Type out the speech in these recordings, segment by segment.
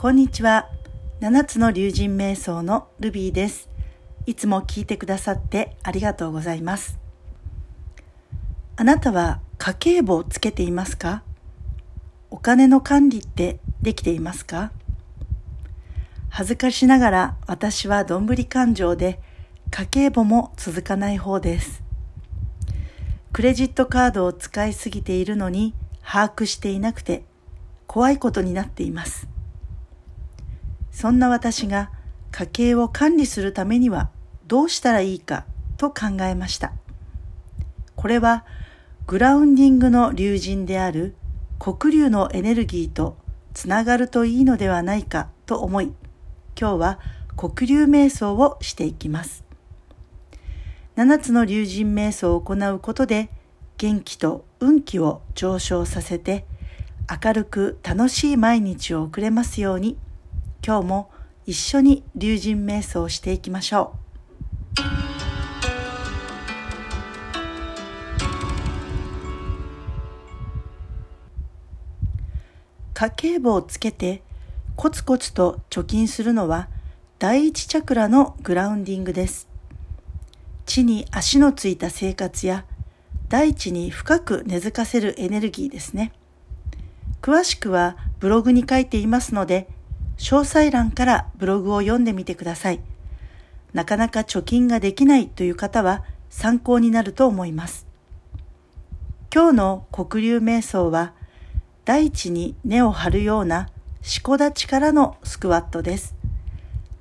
こんにちは。七つの竜神瞑想のルビーです。いつも聞いてくださってありがとうございます。あなたは家計簿をつけていますか？お金の管理ってできていますか？恥ずかしながら私はどんぶり勘定で家計簿も続かない方です。クレジットカードを使いすぎているのに把握していなくて怖いことになっています。そんな私が家計を管理するためにはどうしたらいいかと考えました。これはグラウンディングの竜神である黒竜のエネルギーとつながるといいのではないかと思い、今日は黒竜瞑想をしていきます。七つの竜神瞑想を行うことで元気と運気を上昇させて明るく楽しい毎日を送れますように今日も一緒に竜神瞑想をしていきましょう。家計簿をつけてコツコツと貯金するのは第一チャクラのグラウンディングです。地に足のついた生活や大地に深く根付かせるエネルギーですね。詳しくはブログに書いていますので、詳細欄からブログを読んでみてください。なかなか貯金ができないという方は参考になると思います。今日の黒竜瞑想は、大地に根を張るような四股立ちからのスクワットです。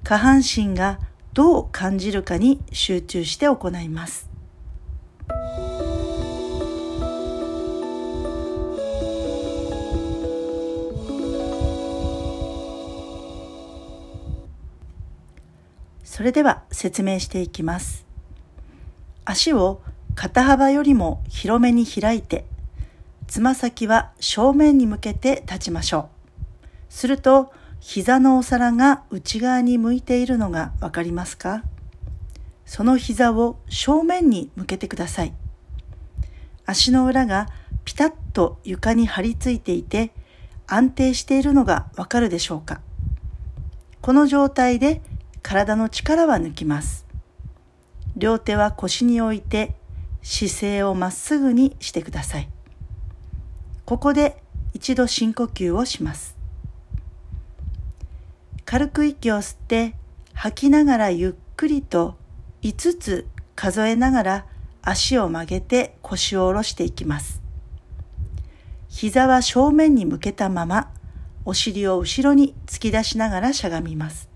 下半身がどう感じるかに集中して行います。それでは説明していきます。足を肩幅よりも広めに開いて、つま先は正面に向けて立ちましょう。すると、膝のお皿が内側に向いているのがわかりますか？その膝を正面に向けてください。足の裏がピタッと床に張り付いていて安定しているのがわかるでしょうか？この状態で体の力は抜きます。両手は腰に置いて姿勢をまっすぐにしてください。ここで一度深呼吸をします。軽く息を吸って吐きながらゆっくりと5つ数えながら足を曲げて腰を下ろしていきます。膝は正面に向けたままお尻を後ろに突き出しながらしゃがみます。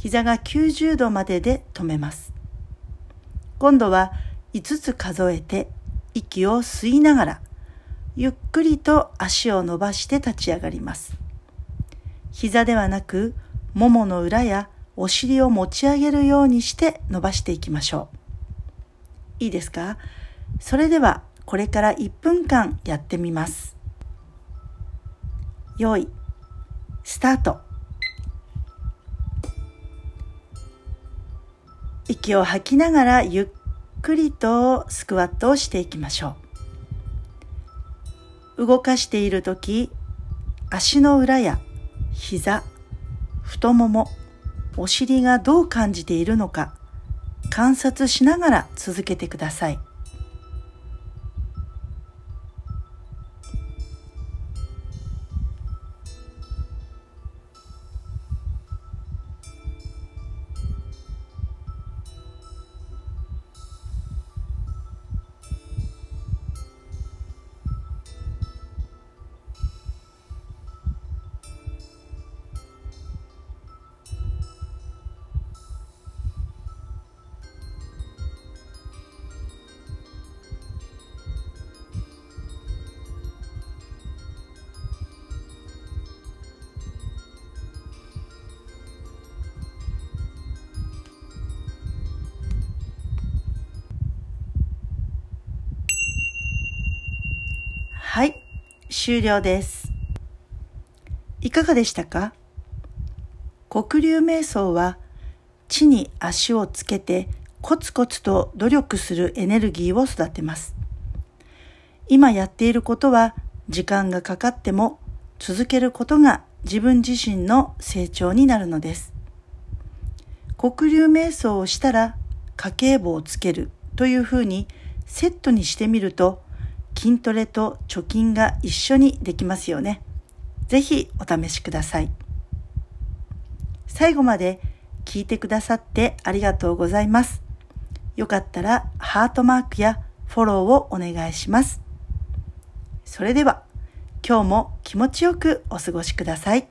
膝が90度までで止めます。今度は5つ数えて息を吸いながらゆっくりと足を伸ばして立ち上がります。膝ではなくももの裏やお尻を持ち上げるようにして伸ばしていきましょう。いいですか？それではこれから1分間やってみます。用意、スタート。息を吐きながらゆっくりとスクワットをしていきましょう。動かしている時、足の裏や膝、太もも、お尻がどう感じているのか観察しながら続けてください。はい、終了です。いかがでしたか？黒竜瞑想は地に足をつけてコツコツと努力するエネルギーを育てます。今やっていることは時間がかかっても続けることが自分自身の成長になるのです。黒流瞑想をしたら家計簿をつけるというふうにセットにしてみると筋トレと貯金が一緒にできますよね。ぜひお試しください。最後まで聞いてくださってありがとうございます。よかったらハートマークやフォローをお願いします。それでは今日も気持ちよくお過ごしください。